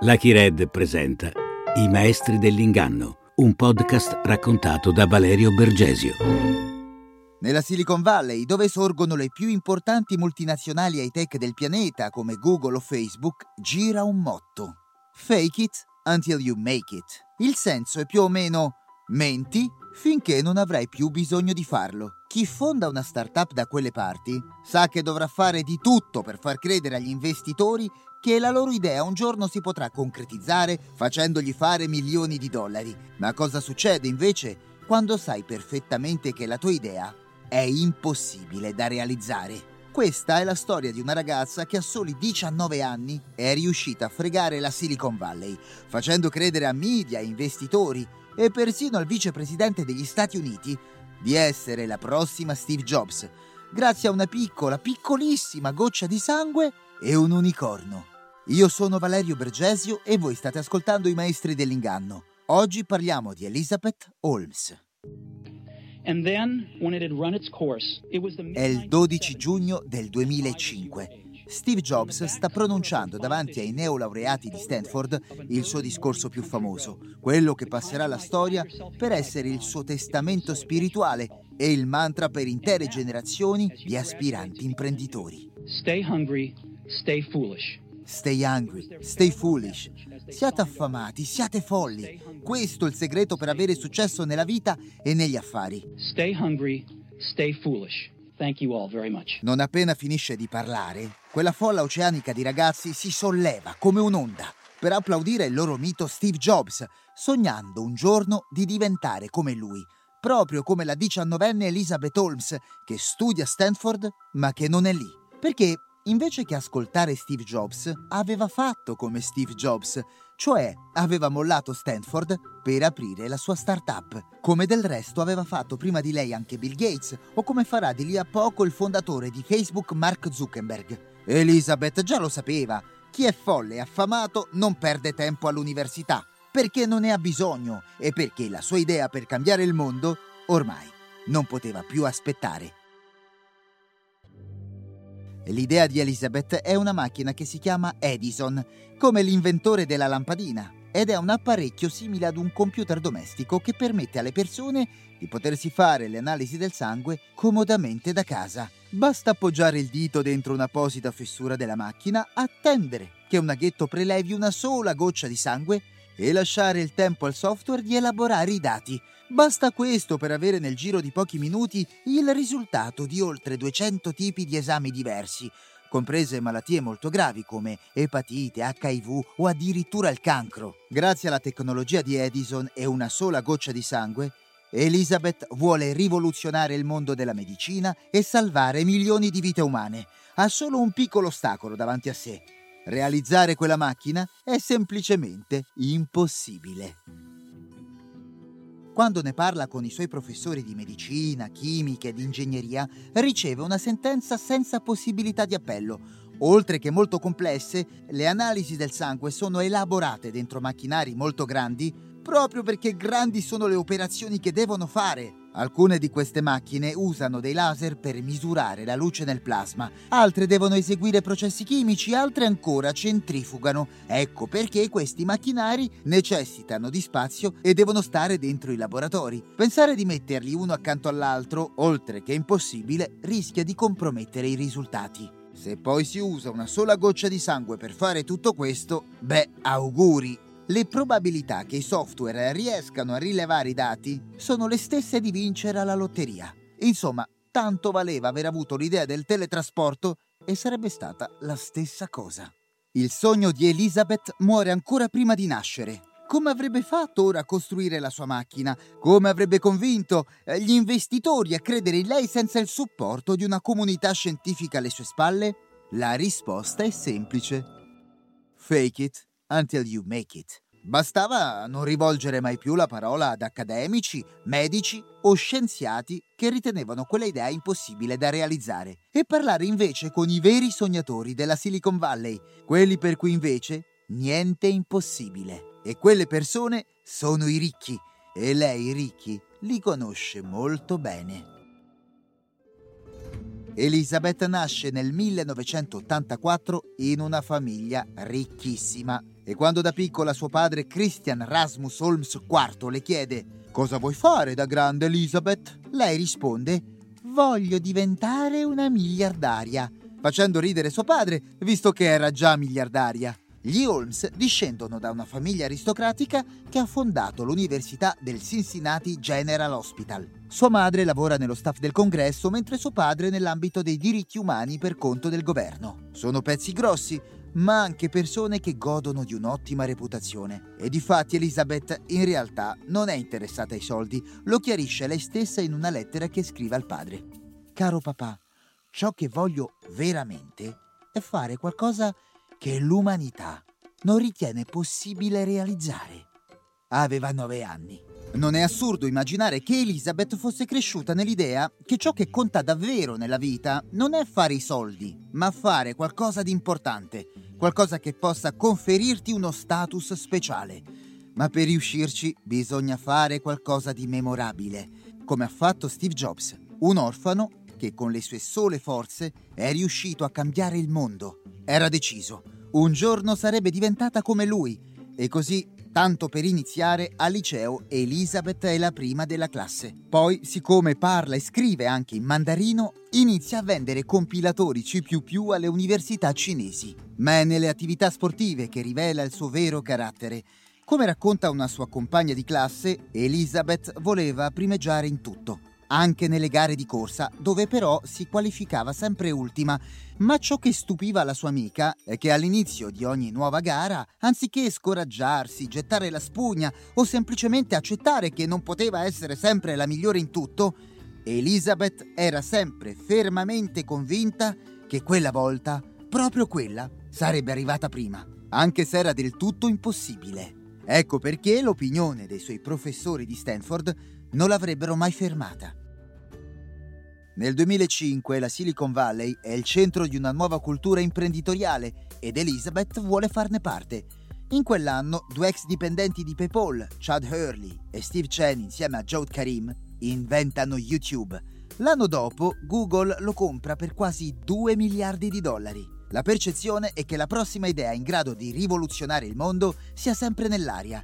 Lucky Red presenta I maestri dell'inganno, un podcast raccontato da Valerio Bergesio. Nella Silicon Valley, dove sorgono le più importanti multinazionali high-tech del pianeta come Google o Facebook, gira un motto. Fake it until you make it. Il senso è più o meno menti finché non avrai più bisogno di farlo. Chi fonda una startup da quelle parti sa che dovrà fare di tutto per far credere agli investitori che la loro idea un giorno si potrà concretizzare facendogli fare milioni di dollari. Ma cosa succede invece quando sai perfettamente che la tua idea è impossibile da realizzare? Questa è la storia di una ragazza che a soli 19 anni è riuscita a fregare la Silicon Valley, facendo credere a media, investitori e persino al vicepresidente degli Stati Uniti di essere la prossima Steve Jobs, grazie a una piccola, piccolissima goccia di sangue e un unicorno. Io sono Valerio Bergesio e voi state ascoltando I Maestri dell'Inganno. Oggi parliamo di Elizabeth Holmes. È il 12 giugno del 2005. Steve Jobs sta pronunciando davanti ai neolaureati di Stanford il suo discorso più famoso, quello che passerà alla storia per essere il suo testamento spirituale e il mantra per intere generazioni di aspiranti imprenditori. Stay hungry, stay foolish. Stay hungry, stay foolish. Siate affamati, siate folli. Questo è il segreto per avere successo nella vita e negli affari. Stay hungry, stay foolish. Non appena finisce di parlare, quella folla oceanica di ragazzi si solleva come un'onda per applaudire il loro mito Steve Jobs, sognando un giorno di diventare come lui, proprio come la diciannovenne Elizabeth Holmes, che studia a Stanford ma che non è lì. Perché invece che ascoltare Steve Jobs, aveva fatto come Steve Jobs, cioè aveva mollato Stanford per aprire la sua startup, come del resto aveva fatto prima di lei anche Bill Gates o come farà di lì a poco il fondatore di Facebook Mark Zuckerberg. Elizabeth già lo sapeva, chi è folle e affamato non perde tempo all'università, perché non ne ha bisogno e perché la sua idea per cambiare il mondo ormai non poteva più aspettare. L'idea di Elizabeth è una macchina che si chiama Edison, come l'inventore della lampadina, ed è un apparecchio simile ad un computer domestico che permette alle persone di potersi fare le analisi del sangue comodamente da casa. Basta appoggiare il dito dentro un'apposita fessura della macchina, attendere che un aghetto prelevi una sola goccia di sangue e lasciare il tempo al software di elaborare i dati. Basta questo per avere nel giro di pochi minuti il risultato di oltre 200 tipi di esami diversi, comprese malattie molto gravi come epatite, HIV o addirittura il cancro. Grazie alla tecnologia di Edison e una sola goccia di sangue, Elizabeth vuole rivoluzionare il mondo della medicina e salvare milioni di vite umane. Ha solo un piccolo ostacolo davanti a sé Realizzare quella macchina è semplicemente impossibile. Quando ne parla con i suoi professori di medicina, chimica ed ingegneria, riceve una sentenza senza possibilità di appello. Oltre che molto complesse, le analisi del sangue sono elaborate dentro macchinari molto grandi proprio perché grandi sono le operazioni che devono fare. Alcune di queste macchine usano dei laser per misurare la luce nel plasma, altre devono eseguire processi chimici, altre ancora centrifugano. Ecco perché questi macchinari necessitano di spazio e devono stare dentro i laboratori. Pensare di metterli uno accanto all'altro, oltre che impossibile, rischia di compromettere i risultati. Se poi si usa una sola goccia di sangue per fare tutto questo, beh, auguri, le probabilità che i software riescano a rilevare i dati sono le stesse di vincere alla lotteria. Insomma, tanto valeva aver avuto l'idea del teletrasporto e sarebbe stata la stessa cosa. Il sogno di Elizabeth muore ancora prima di nascere. Come avrebbe fatto ora a costruire la sua macchina? Come avrebbe convinto eh, gli investitori a credere in lei senza il supporto di una comunità scientifica alle sue spalle? La risposta è semplice. Fake it until you make it. Bastava non rivolgere mai più la parola ad accademici, medici o scienziati che ritenevano quella idea impossibile da realizzare e parlare invece con i veri sognatori della Silicon Valley, quelli per cui invece niente è impossibile. E quelle persone sono i ricchi e lei ricchi li conosce molto bene. Elizabeth nasce nel 1984 in una famiglia ricchissima E quando da piccola suo padre Christian Rasmus Holmes IV le chiede Cosa vuoi fare da grande Elizabeth? Lei risponde Voglio diventare una miliardaria, facendo ridere suo padre, visto che era già miliardaria. Gli Holmes discendono da una famiglia aristocratica che ha fondato l'Università del Cincinnati General Hospital. Sua madre lavora nello staff del congresso, mentre suo padre nell'ambito dei diritti umani per conto del governo. Sono pezzi grossi, ma anche persone che godono di un'ottima reputazione. E difatti Elizabeth in realtà non è interessata ai soldi, lo chiarisce lei stessa in una lettera che scrive al padre. Caro papà, ciò che voglio veramente è fare qualcosa che l'umanità non ritiene possibile realizzare. Aveva nove anni. Non è assurdo immaginare che Elizabeth fosse cresciuta nell'idea che ciò che conta davvero nella vita non è fare i soldi, ma fare qualcosa di importante, qualcosa che possa conferirti uno status speciale. Ma per riuscirci bisogna fare qualcosa di memorabile, come ha fatto Steve Jobs, un orfano che con le sue sole forze è riuscito a cambiare il mondo. Era deciso, un giorno sarebbe diventata come lui e così Tanto per iniziare, al liceo Elizabeth è la prima della classe. Poi, siccome parla e scrive anche in mandarino, inizia a vendere compilatori C alle università cinesi. Ma è nelle attività sportive che rivela il suo vero carattere. Come racconta una sua compagna di classe, Elizabeth voleva primeggiare in tutto anche nelle gare di corsa, dove però si qualificava sempre ultima. Ma ciò che stupiva la sua amica è che all'inizio di ogni nuova gara, anziché scoraggiarsi, gettare la spugna o semplicemente accettare che non poteva essere sempre la migliore in tutto, Elizabeth era sempre fermamente convinta che quella volta, proprio quella, sarebbe arrivata prima, anche se era del tutto impossibile. Ecco perché l'opinione dei suoi professori di Stanford non l'avrebbero mai fermata. Nel 2005 la Silicon Valley è il centro di una nuova cultura imprenditoriale ed Elizabeth vuole farne parte. In quell'anno due ex dipendenti di PayPal, Chad Hurley e Steve Chen insieme a Jawed Karim, inventano YouTube. L'anno dopo Google lo compra per quasi 2 miliardi di dollari. La percezione è che la prossima idea in grado di rivoluzionare il mondo sia sempre nell'aria,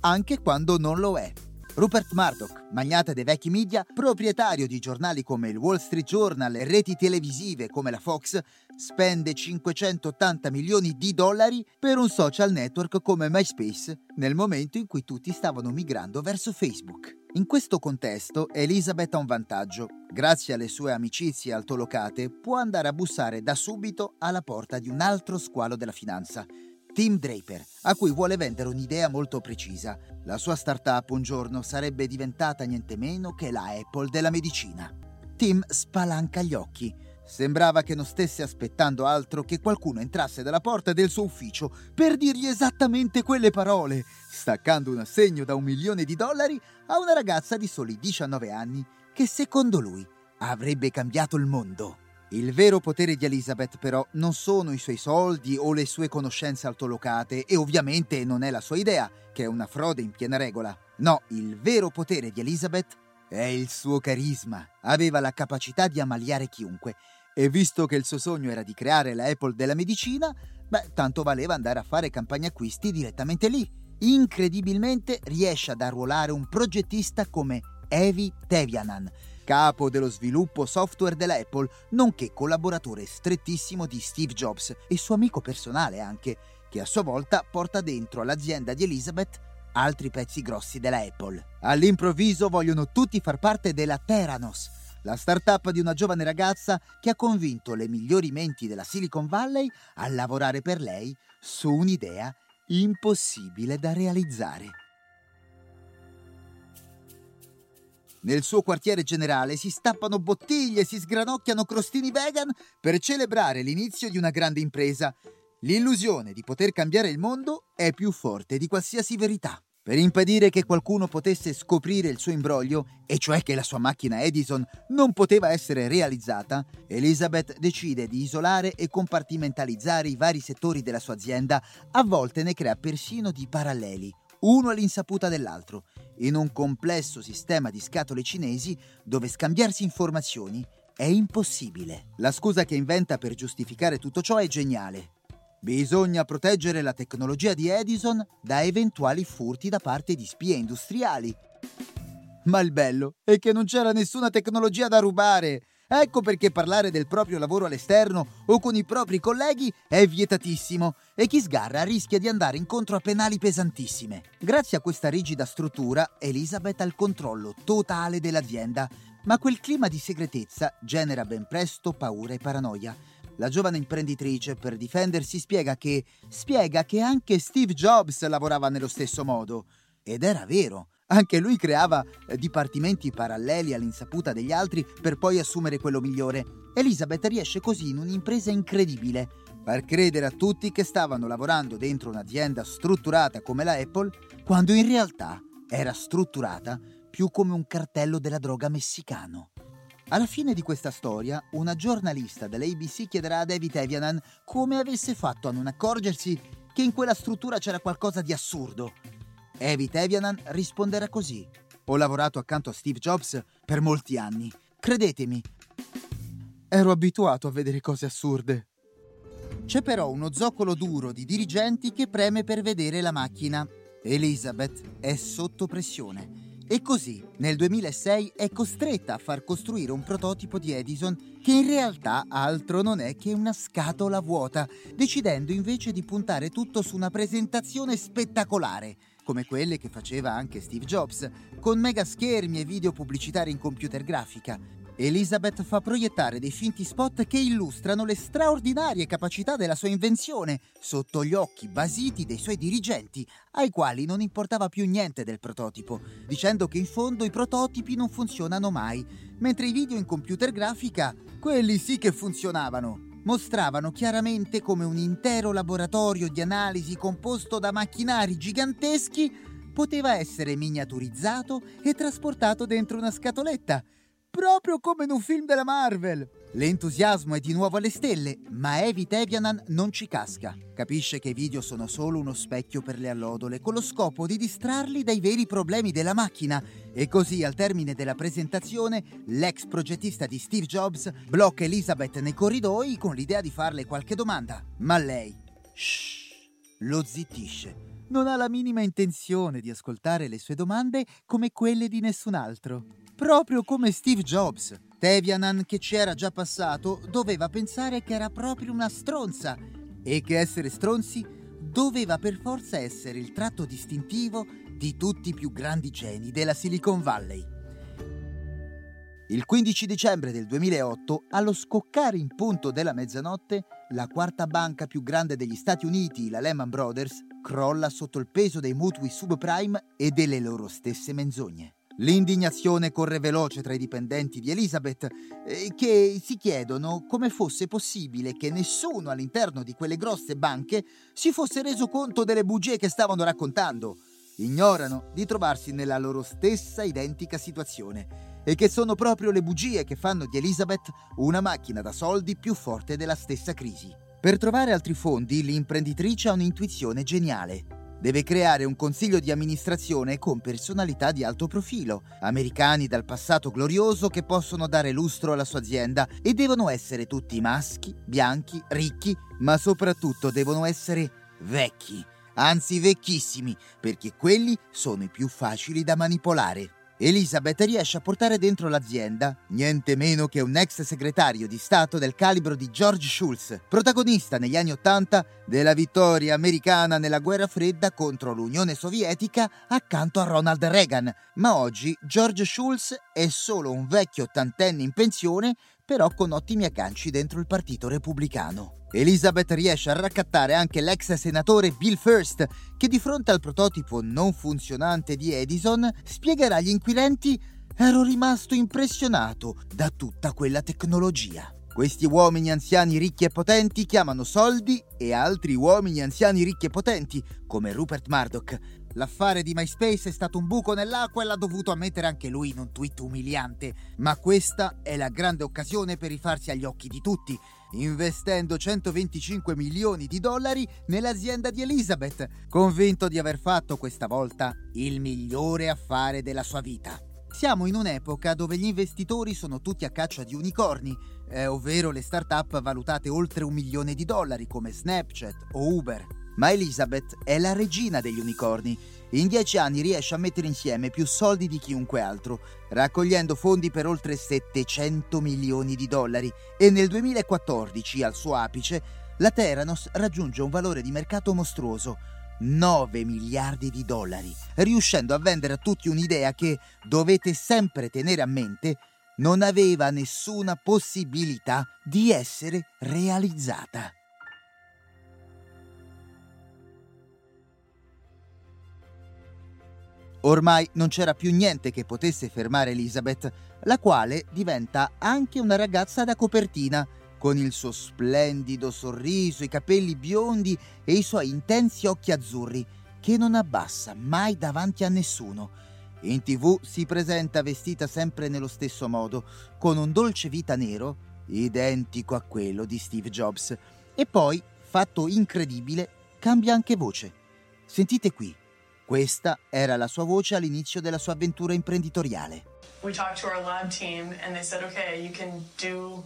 anche quando non lo è. Rupert Murdoch, magnate dei vecchi media, proprietario di giornali come il Wall Street Journal e reti televisive come la Fox, spende 580 milioni di dollari per un social network come MySpace nel momento in cui tutti stavano migrando verso Facebook. In questo contesto Elizabeth ha un vantaggio. Grazie alle sue amicizie altolocate può andare a bussare da subito alla porta di un altro squalo della finanza Tim Draper, a cui vuole vendere un'idea molto precisa. La sua startup un giorno sarebbe diventata niente meno che la Apple della medicina. Tim spalanca gli occhi. Sembrava che non stesse aspettando altro che qualcuno entrasse dalla porta del suo ufficio per dirgli esattamente quelle parole, staccando un assegno da un milione di dollari a una ragazza di soli 19 anni che secondo lui avrebbe cambiato il mondo. Il vero potere di Elizabeth però non sono i suoi soldi o le sue conoscenze altolocate e ovviamente non è la sua idea, che è una frode in piena regola. No, il vero potere di Elizabeth è il suo carisma. Aveva la capacità di ammaliare chiunque e visto che il suo sogno era di creare la Apple della medicina, beh, tanto valeva andare a fare campagne acquisti direttamente lì. Incredibilmente riesce ad arruolare un progettista come Evi Tevianan, capo dello sviluppo software dell'Apple, nonché collaboratore strettissimo di Steve Jobs e suo amico personale anche, che a sua volta porta dentro all'azienda di Elizabeth altri pezzi grossi della Apple. All'improvviso vogliono tutti far parte della Theranos, la startup di una giovane ragazza che ha convinto le migliori menti della Silicon Valley a lavorare per lei su un'idea impossibile da realizzare. Nel suo quartiere generale si stappano bottiglie e si sgranocchiano crostini vegan per celebrare l'inizio di una grande impresa. L'illusione di poter cambiare il mondo è più forte di qualsiasi verità. Per impedire che qualcuno potesse scoprire il suo imbroglio, e cioè che la sua macchina Edison non poteva essere realizzata, Elizabeth decide di isolare e compartimentalizzare i vari settori della sua azienda, a volte ne crea persino di paralleli, uno all'insaputa dell'altro, in un complesso sistema di scatole cinesi dove scambiarsi informazioni è impossibile. La scusa che inventa per giustificare tutto ciò è geniale. Bisogna proteggere la tecnologia di Edison da eventuali furti da parte di spie industriali. Ma il bello è che non c'era nessuna tecnologia da rubare. Ecco perché parlare del proprio lavoro all'esterno o con i propri colleghi è vietatissimo e chi sgarra rischia di andare incontro a penali pesantissime. Grazie a questa rigida struttura, Elizabeth ha il controllo totale dell'azienda, ma quel clima di segretezza genera ben presto paura e paranoia. La giovane imprenditrice, per difendersi, spiega che spiega che anche Steve Jobs lavorava nello stesso modo. Ed era vero. Anche lui creava eh, dipartimenti paralleli all'insaputa degli altri per poi assumere quello migliore. Elizabeth riesce così in un'impresa incredibile. Far credere a tutti che stavano lavorando dentro un'azienda strutturata come la Apple, quando in realtà era strutturata più come un cartello della droga messicano. Alla fine di questa storia, una giornalista dell'ABC chiederà a David Evianan come avesse fatto a non accorgersi che in quella struttura c'era qualcosa di assurdo. David Evianan risponderà così. Ho lavorato accanto a Steve Jobs per molti anni. Credetemi, ero abituato a vedere cose assurde. C'è però uno zoccolo duro di dirigenti che preme per vedere la macchina. Elizabeth è sotto pressione e così, nel 2006, è costretta a far costruire un prototipo di Edison che in realtà altro non è che una scatola vuota, decidendo invece di puntare tutto su una presentazione spettacolare, come quelle che faceva anche Steve Jobs, con mega schermi e video pubblicitari in computer grafica, Elizabeth fa proiettare dei finti spot che illustrano le straordinarie capacità della sua invenzione sotto gli occhi basiti dei suoi dirigenti, ai quali non importava più niente del prototipo, dicendo che in fondo i prototipi non funzionano mai, mentre i video in computer grafica, quelli sì che funzionavano. Mostravano chiaramente come un intero laboratorio di analisi composto da macchinari giganteschi poteva essere miniaturizzato e trasportato dentro una scatoletta proprio come in un film della Marvel. L'entusiasmo è di nuovo alle stelle, ma Evi Tevianan non ci casca. Capisce che i video sono solo uno specchio per le allodole, con lo scopo di distrarli dai veri problemi della macchina. E così, al termine della presentazione, l'ex progettista di Steve Jobs blocca Elizabeth nei corridoi con l'idea di farle qualche domanda. Ma lei, shh, lo zittisce. Non ha la minima intenzione di ascoltare le sue domande come quelle di nessun altro proprio come Steve Jobs. Tevianan, che ci era già passato, doveva pensare che era proprio una stronza e che essere stronzi doveva per forza essere il tratto distintivo di tutti i più grandi geni della Silicon Valley. Il 15 dicembre del 2008, allo scoccare in punto della mezzanotte, la quarta banca più grande degli Stati Uniti, la Lehman Brothers, crolla sotto il peso dei mutui subprime e delle loro stesse menzogne. L'indignazione corre veloce tra i dipendenti di Elizabeth, eh, che si chiedono come fosse possibile che nessuno all'interno di quelle grosse banche si fosse reso conto delle bugie che stavano raccontando. Ignorano di trovarsi nella loro stessa identica situazione e che sono proprio le bugie che fanno di Elizabeth una macchina da soldi più forte della stessa crisi. Per trovare altri fondi, l'imprenditrice ha un'intuizione geniale deve creare un consiglio di amministrazione con personalità di alto profilo, americani dal passato glorioso che possono dare lustro alla sua azienda e devono essere tutti maschi, bianchi, ricchi, ma soprattutto devono essere vecchi, anzi vecchissimi, perché quelli sono i più facili da manipolare. Elizabeth riesce a portare dentro l'azienda niente meno che un ex segretario di Stato del calibro di George Shultz, protagonista negli anni Ottanta della vittoria americana nella guerra fredda contro l'Unione Sovietica accanto a Ronald Reagan. Ma oggi George Shultz è solo un vecchio ottantenne in pensione, però con ottimi agganci dentro il Partito Repubblicano. Elizabeth riesce a raccattare anche l'ex senatore Bill First, che di fronte al prototipo non funzionante di Edison spiegherà agli inquirenti Ero rimasto impressionato da tutta quella tecnologia. Questi uomini anziani ricchi e potenti chiamano soldi e altri uomini anziani ricchi e potenti, come Rupert Murdoch. L'affare di MySpace è stato un buco nell'acqua e l'ha dovuto ammettere anche lui in un tweet umiliante. Ma questa è la grande occasione per rifarsi agli occhi di tutti investendo 125 milioni di dollari nell'azienda di Elizabeth, convinto di aver fatto questa volta il migliore affare della sua vita. Siamo in un'epoca dove gli investitori sono tutti a caccia di unicorni, eh, ovvero le start-up valutate oltre un milione di dollari come Snapchat o Uber. Ma Elizabeth è la regina degli unicorni. In dieci anni riesce a mettere insieme più soldi di chiunque altro, raccogliendo fondi per oltre 700 milioni di dollari e nel 2014, al suo apice, la Theranos raggiunge un valore di mercato mostruoso, 9 miliardi di dollari, riuscendo a vendere a tutti un'idea che, dovete sempre tenere a mente, non aveva nessuna possibilità di essere realizzata. Ormai non c'era più niente che potesse fermare Elizabeth, la quale diventa anche una ragazza da copertina, con il suo splendido sorriso, i capelli biondi e i suoi intensi occhi azzurri, che non abbassa mai davanti a nessuno. In tv si presenta vestita sempre nello stesso modo, con un dolce vita nero, identico a quello di Steve Jobs. E poi, fatto incredibile, cambia anche voce. Sentite qui. Questa era la sua voce all'inizio della sua avventura imprenditoriale. We talked to our lab team and they said, okay, you can do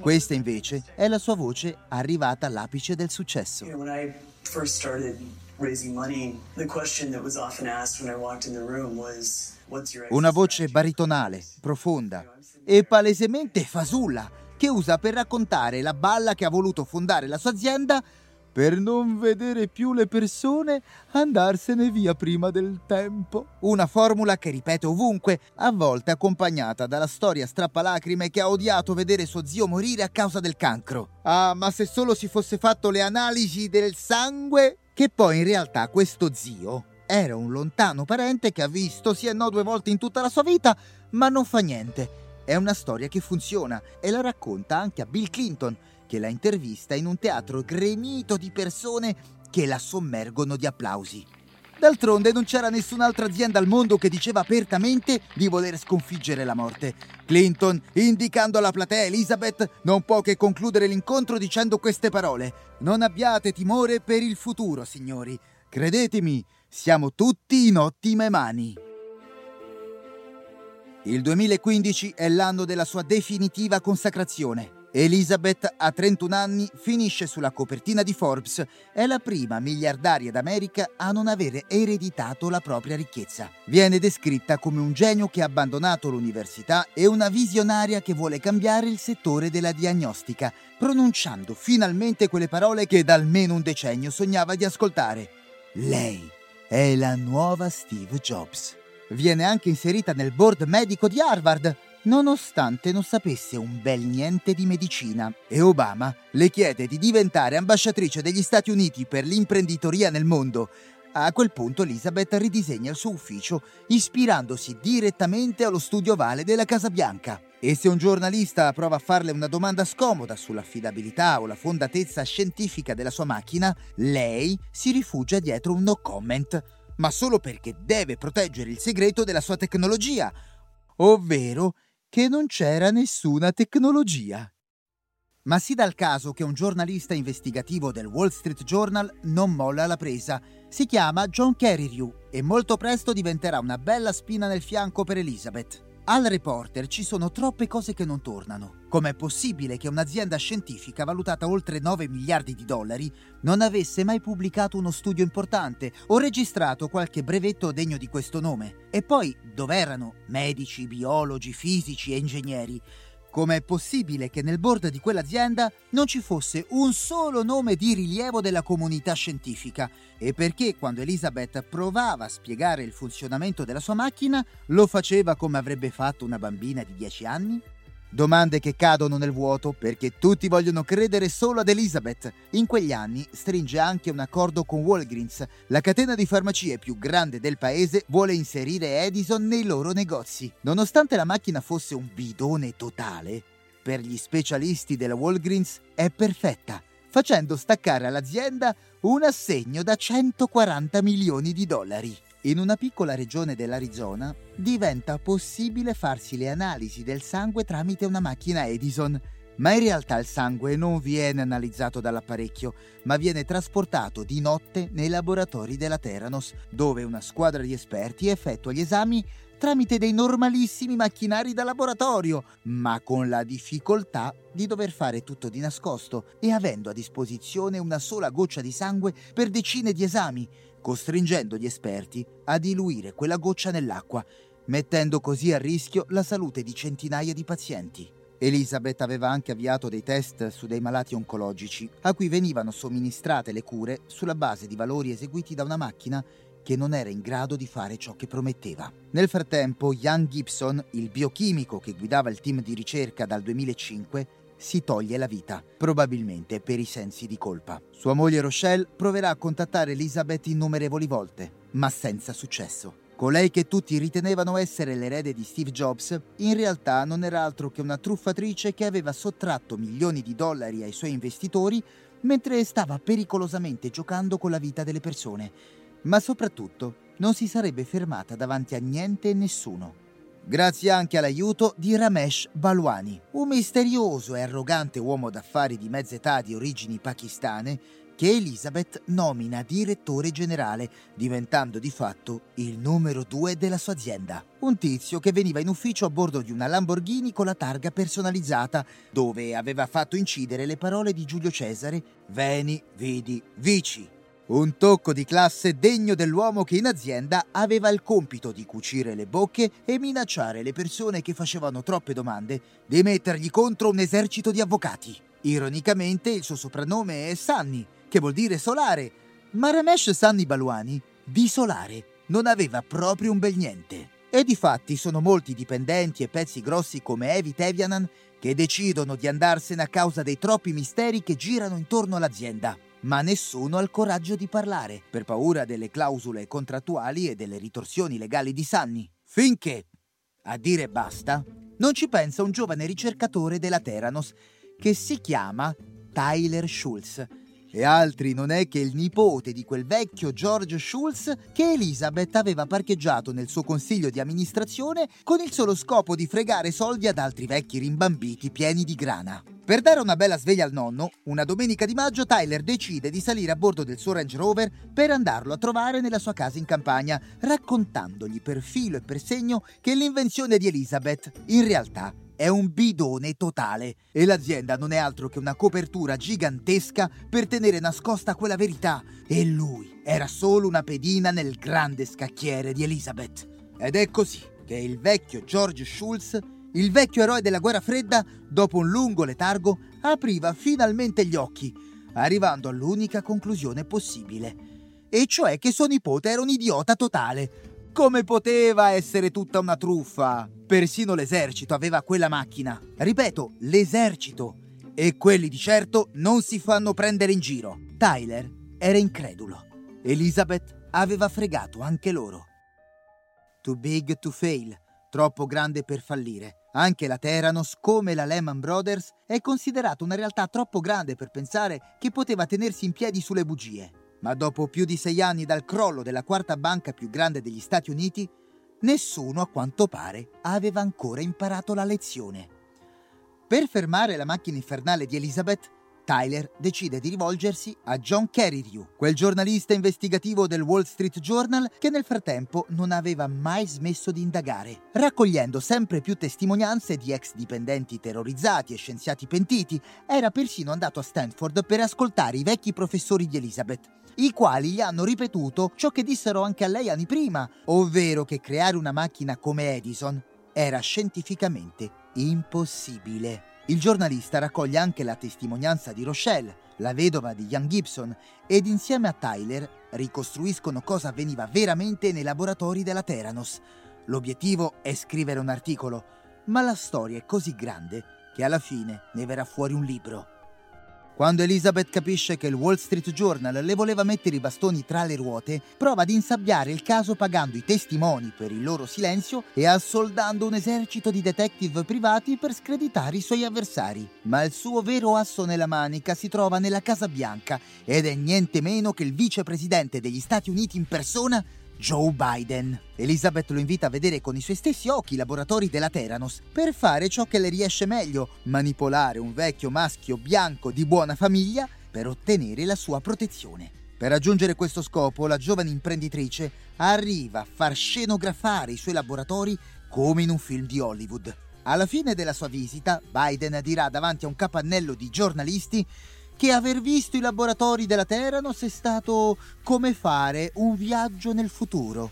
questa invece è la sua voce arrivata all'apice del successo. Una voce baritonale, profonda e palesemente fasulla che usa per raccontare la balla che ha voluto fondare la sua azienda per non vedere più le persone andarsene via prima del tempo. Una formula che ripete ovunque, a volte accompagnata dalla storia strappalacrime che ha odiato vedere suo zio morire a causa del cancro. Ah, ma se solo si fosse fatto le analisi del sangue? Che poi in realtà questo zio era un lontano parente che ha visto sì e no due volte in tutta la sua vita, ma non fa niente. È una storia che funziona e la racconta anche a Bill Clinton, che la intervista in un teatro gremito di persone che la sommergono di applausi. D'altronde non c'era nessun'altra azienda al mondo che diceva apertamente di voler sconfiggere la morte. Clinton, indicando alla platea Elizabeth, non può che concludere l'incontro dicendo queste parole. Non abbiate timore per il futuro, signori. Credetemi, siamo tutti in ottime mani. Il 2015 è l'anno della sua definitiva consacrazione. Elizabeth, a 31 anni, finisce sulla copertina di Forbes. È la prima miliardaria d'America a non avere ereditato la propria ricchezza. Viene descritta come un genio che ha abbandonato l'università e una visionaria che vuole cambiare il settore della diagnostica, pronunciando finalmente quelle parole che da almeno un decennio sognava di ascoltare. Lei è la nuova Steve Jobs. Viene anche inserita nel board medico di Harvard nonostante non sapesse un bel niente di medicina. E Obama le chiede di diventare ambasciatrice degli Stati Uniti per l'imprenditoria nel mondo. A quel punto Elizabeth ridisegna il suo ufficio ispirandosi direttamente allo studio ovale della Casa Bianca. E se un giornalista prova a farle una domanda scomoda sull'affidabilità o la fondatezza scientifica della sua macchina, lei si rifugia dietro un no comment, ma solo perché deve proteggere il segreto della sua tecnologia, ovvero che non c'era nessuna tecnologia. Ma si dà il caso che un giornalista investigativo del Wall Street Journal non molla la presa. Si chiama John Carreyrou e molto presto diventerà una bella spina nel fianco per Elizabeth. Al reporter ci sono troppe cose che non tornano. Com'è possibile che un'azienda scientifica valutata oltre 9 miliardi di dollari non avesse mai pubblicato uno studio importante o registrato qualche brevetto degno di questo nome? E poi dov'erano medici, biologi, fisici e ingegneri? Com'è possibile che nel board di quell'azienda non ci fosse un solo nome di rilievo della comunità scientifica? E perché quando Elizabeth provava a spiegare il funzionamento della sua macchina lo faceva come avrebbe fatto una bambina di 10 anni? Domande che cadono nel vuoto perché tutti vogliono credere solo ad Elizabeth. In quegli anni stringe anche un accordo con Walgreens. La catena di farmacie più grande del paese vuole inserire Edison nei loro negozi. Nonostante la macchina fosse un bidone totale, per gli specialisti della Walgreens è perfetta, facendo staccare all'azienda un assegno da 140 milioni di dollari. In una piccola regione dell'Arizona diventa possibile farsi le analisi del sangue tramite una macchina Edison. Ma in realtà il sangue non viene analizzato dall'apparecchio, ma viene trasportato di notte nei laboratori della Theranos, dove una squadra di esperti effettua gli esami tramite dei normalissimi macchinari da laboratorio, ma con la difficoltà di dover fare tutto di nascosto e avendo a disposizione una sola goccia di sangue per decine di esami, costringendo gli esperti a diluire quella goccia nell'acqua, mettendo così a rischio la salute di centinaia di pazienti. Elizabeth aveva anche avviato dei test su dei malati oncologici, a cui venivano somministrate le cure sulla base di valori eseguiti da una macchina che non era in grado di fare ciò che prometteva. Nel frattempo, Ian Gibson, il biochimico che guidava il team di ricerca dal 2005, si toglie la vita, probabilmente per i sensi di colpa. Sua moglie Rochelle proverà a contattare Elizabeth innumerevoli volte, ma senza successo. Colei che tutti ritenevano essere l'erede di Steve Jobs, in realtà non era altro che una truffatrice che aveva sottratto milioni di dollari ai suoi investitori mentre stava pericolosamente giocando con la vita delle persone ma soprattutto non si sarebbe fermata davanti a niente e nessuno. Grazie anche all'aiuto di Ramesh Balwani, un misterioso e arrogante uomo d'affari di mezza età di origini pakistane che Elizabeth nomina direttore generale, diventando di fatto il numero due della sua azienda. Un tizio che veniva in ufficio a bordo di una Lamborghini con la targa personalizzata, dove aveva fatto incidere le parole di Giulio Cesare Veni, vidi, vici un tocco di classe degno dell'uomo che in azienda aveva il compito di cucire le bocche e minacciare le persone che facevano troppe domande di mettergli contro un esercito di avvocati. Ironicamente il suo soprannome è Sunny, che vuol dire solare, ma Ramesh Sunny Baluani di solare non aveva proprio un bel niente. E di fatti sono molti dipendenti e pezzi grossi come Evi Tevianan che decidono di andarsene a causa dei troppi misteri che girano intorno all'azienda ma nessuno ha il coraggio di parlare, per paura delle clausole contrattuali e delle ritorsioni legali di Sunny. Finché, a dire basta, non ci pensa un giovane ricercatore della Theranos che si chiama Tyler Schultz. E altri non è che il nipote di quel vecchio George Schultz che Elizabeth aveva parcheggiato nel suo consiglio di amministrazione con il solo scopo di fregare soldi ad altri vecchi rimbambiti pieni di grana. Per dare una bella sveglia al nonno, una domenica di maggio Tyler decide di salire a bordo del suo Range Rover per andarlo a trovare nella sua casa in campagna, raccontandogli per filo e per segno che l'invenzione di Elizabeth in realtà è un bidone totale e l'azienda non è altro che una copertura gigantesca per tenere nascosta quella verità e lui era solo una pedina nel grande scacchiere di Elizabeth. Ed è così che il vecchio George Schultz il vecchio eroe della guerra fredda, dopo un lungo letargo, apriva finalmente gli occhi, arrivando all'unica conclusione possibile. E cioè che suo nipote era un idiota totale. Come poteva essere tutta una truffa? Persino l'esercito aveva quella macchina. Ripeto, l'esercito. E quelli di certo non si fanno prendere in giro. Tyler era incredulo. Elizabeth aveva fregato anche loro. Too big to fail, troppo grande per fallire. Anche la Theranos, come la Lehman Brothers, è considerata una realtà troppo grande per pensare che poteva tenersi in piedi sulle bugie. Ma dopo più di sei anni dal crollo della quarta banca più grande degli Stati Uniti, nessuno, a quanto pare, aveva ancora imparato la lezione. Per fermare la macchina infernale di Elizabeth, Tyler decide di rivolgersi a John Carreyrou, quel giornalista investigativo del Wall Street Journal che nel frattempo non aveva mai smesso di indagare, raccogliendo sempre più testimonianze di ex dipendenti terrorizzati e scienziati pentiti. Era persino andato a Stanford per ascoltare i vecchi professori di Elizabeth, i quali gli hanno ripetuto ciò che dissero anche a lei anni prima, ovvero che creare una macchina come Edison era scientificamente impossibile. Il giornalista raccoglie anche la testimonianza di Rochelle, la vedova di Ian Gibson, ed insieme a Tyler ricostruiscono cosa avveniva veramente nei laboratori della Theranos. L'obiettivo è scrivere un articolo, ma la storia è così grande che alla fine ne verrà fuori un libro. Quando Elizabeth capisce che il Wall Street Journal le voleva mettere i bastoni tra le ruote, prova ad insabbiare il caso pagando i testimoni per il loro silenzio e assoldando un esercito di detective privati per screditare i suoi avversari. Ma il suo vero asso nella manica si trova nella Casa Bianca ed è niente meno che il vicepresidente degli Stati Uniti in persona, Joe Biden. Elizabeth lo invita a vedere con i suoi stessi occhi i laboratori della Theranos per fare ciò che le riesce meglio, manipolare un vecchio maschio bianco di buona famiglia per ottenere la sua protezione. Per raggiungere questo scopo, la giovane imprenditrice arriva a far scenografare i suoi laboratori come in un film di Hollywood. Alla fine della sua visita, Biden dirà davanti a un capannello di giornalisti che aver visto i laboratori della Theranos è stato come fare un viaggio nel futuro.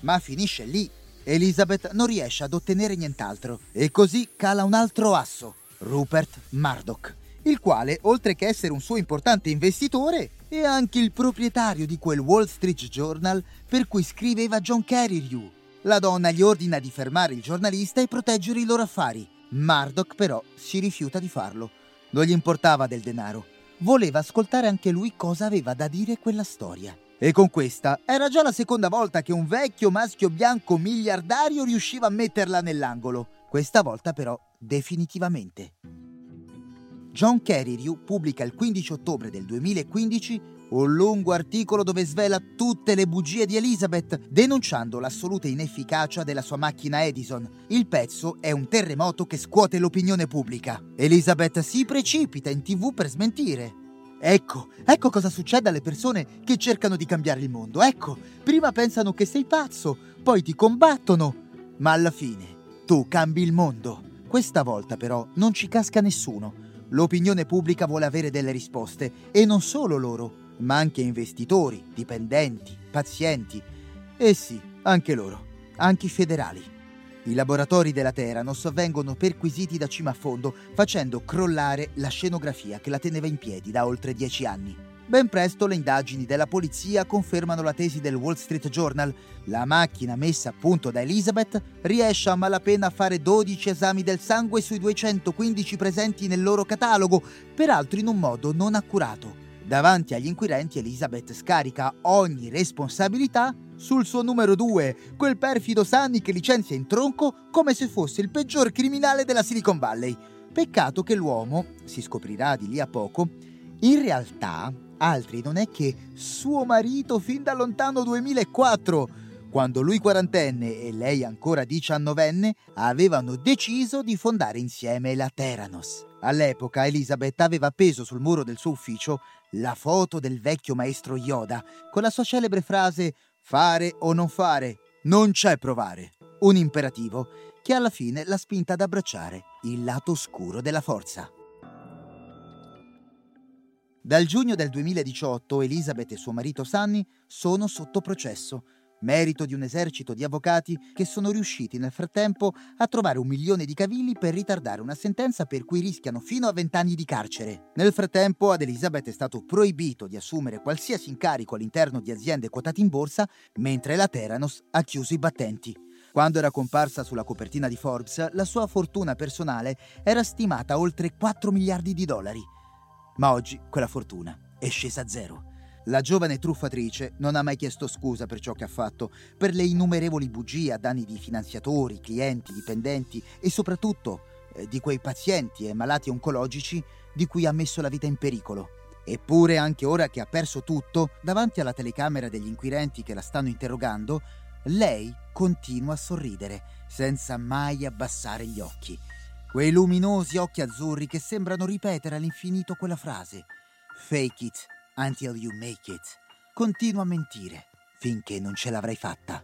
Ma finisce lì. Elizabeth non riesce ad ottenere nient'altro e così cala un altro asso, Rupert Murdoch, il quale, oltre che essere un suo importante investitore, è anche il proprietario di quel Wall Street Journal per cui scriveva John Carreyrou. La donna gli ordina di fermare il giornalista e proteggere i loro affari. Murdoch però si rifiuta di farlo. Non gli importava del denaro voleva ascoltare anche lui cosa aveva da dire quella storia. E con questa era già la seconda volta che un vecchio maschio bianco miliardario riusciva a metterla nell'angolo. Questa volta però definitivamente. John Carreyrou pubblica il 15 ottobre del 2015 un lungo articolo dove svela tutte le bugie di Elizabeth, denunciando l'assoluta inefficacia della sua macchina Edison. Il pezzo è un terremoto che scuote l'opinione pubblica. Elizabeth si precipita in tv per smentire. Ecco, ecco cosa succede alle persone che cercano di cambiare il mondo. Ecco, prima pensano che sei pazzo, poi ti combattono, ma alla fine tu cambi il mondo. Questa volta però non ci casca nessuno. L'opinione pubblica vuole avere delle risposte e non solo loro ma anche investitori, dipendenti, pazienti e sì, anche loro, anche i federali. I laboratori della Theranos vengono perquisiti da cima a fondo, facendo crollare la scenografia che la teneva in piedi da oltre dieci anni. Ben presto le indagini della polizia confermano la tesi del Wall Street Journal. La macchina messa a punto da Elizabeth riesce a malapena a fare 12 esami del sangue sui 215 presenti nel loro catalogo, peraltro in un modo non accurato. Davanti agli inquirenti Elizabeth scarica ogni responsabilità sul suo numero 2, quel perfido Sunny che licenzia in tronco come se fosse il peggior criminale della Silicon Valley. Peccato che l'uomo, si scoprirà di lì a poco, in realtà altri non è che suo marito fin da lontano 2004, quando lui quarantenne e lei ancora diciannovenne avevano deciso di fondare insieme la Theranos. All'epoca Elizabeth aveva appeso sul muro del suo ufficio la foto del vecchio maestro Yoda con la sua celebre frase fare o non fare, non c'è provare. Un imperativo che alla fine l'ha spinta ad abbracciare il lato oscuro della forza. Dal giugno del 2018 Elizabeth e suo marito Sunny sono sotto processo merito di un esercito di avvocati che sono riusciti nel frattempo a trovare un milione di cavilli per ritardare una sentenza per cui rischiano fino a vent'anni di carcere. Nel frattempo ad Elizabeth è stato proibito di assumere qualsiasi incarico all'interno di aziende quotate in borsa, mentre la Theranos ha chiuso i battenti. Quando era comparsa sulla copertina di Forbes, la sua fortuna personale era stimata a oltre 4 miliardi di dollari. Ma oggi quella fortuna è scesa a zero. La giovane truffatrice non ha mai chiesto scusa per ciò che ha fatto, per le innumerevoli bugie a danni di finanziatori, clienti, dipendenti e soprattutto eh, di quei pazienti e malati oncologici di cui ha messo la vita in pericolo. Eppure, anche ora che ha perso tutto, davanti alla telecamera degli inquirenti che la stanno interrogando, lei continua a sorridere, senza mai abbassare gli occhi. Quei luminosi occhi azzurri che sembrano ripetere all'infinito quella frase: Fake it until you make it. Continua a mentire finché non ce l'avrai fatta.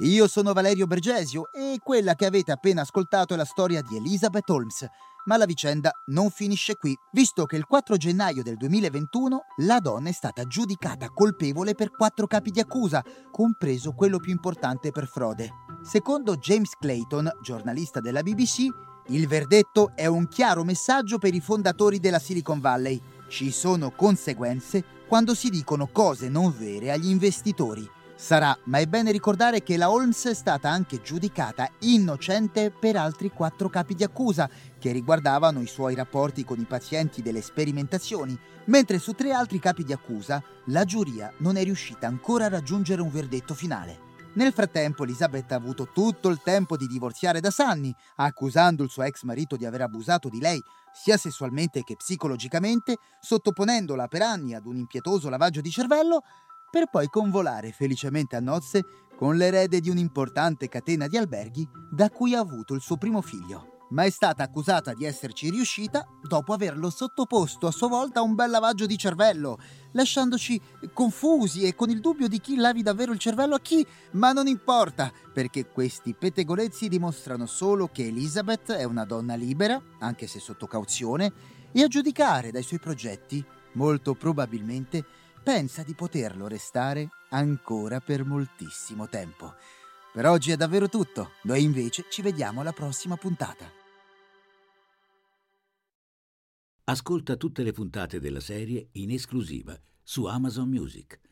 Io sono Valerio Bergesio e quella che avete appena ascoltato è la storia di Elizabeth Holmes. Ma la vicenda non finisce qui, visto che il 4 gennaio del 2021 la donna è stata giudicata colpevole per quattro capi di accusa, compreso quello più importante per frode. Secondo James Clayton, giornalista della BBC, il verdetto è un chiaro messaggio per i fondatori della Silicon Valley. Ci sono conseguenze quando si dicono cose non vere agli investitori. Sarà, ma è bene ricordare che la Holmes è stata anche giudicata innocente per altri quattro capi di accusa che riguardavano i suoi rapporti con i pazienti delle sperimentazioni, mentre su tre altri capi di accusa la giuria non è riuscita ancora a raggiungere un verdetto finale. Nel frattempo Elisabeth ha avuto tutto il tempo di divorziare da Sunny, accusando il suo ex marito di aver abusato di lei, sia sessualmente che psicologicamente, sottoponendola per anni ad un impietoso lavaggio di cervello, per poi convolare felicemente a nozze con l'erede di un'importante catena di alberghi da cui ha avuto il suo primo figlio ma è stata accusata di esserci riuscita dopo averlo sottoposto a sua volta a un bel lavaggio di cervello, lasciandoci confusi e con il dubbio di chi lavi davvero il cervello a chi, ma non importa, perché questi pettegolezzi dimostrano solo che Elizabeth è una donna libera, anche se sotto cauzione, e a giudicare dai suoi progetti, molto probabilmente pensa di poterlo restare ancora per moltissimo tempo. Per oggi è davvero tutto, noi invece ci vediamo alla prossima puntata. Ascolta tutte le puntate della serie in esclusiva su Amazon Music.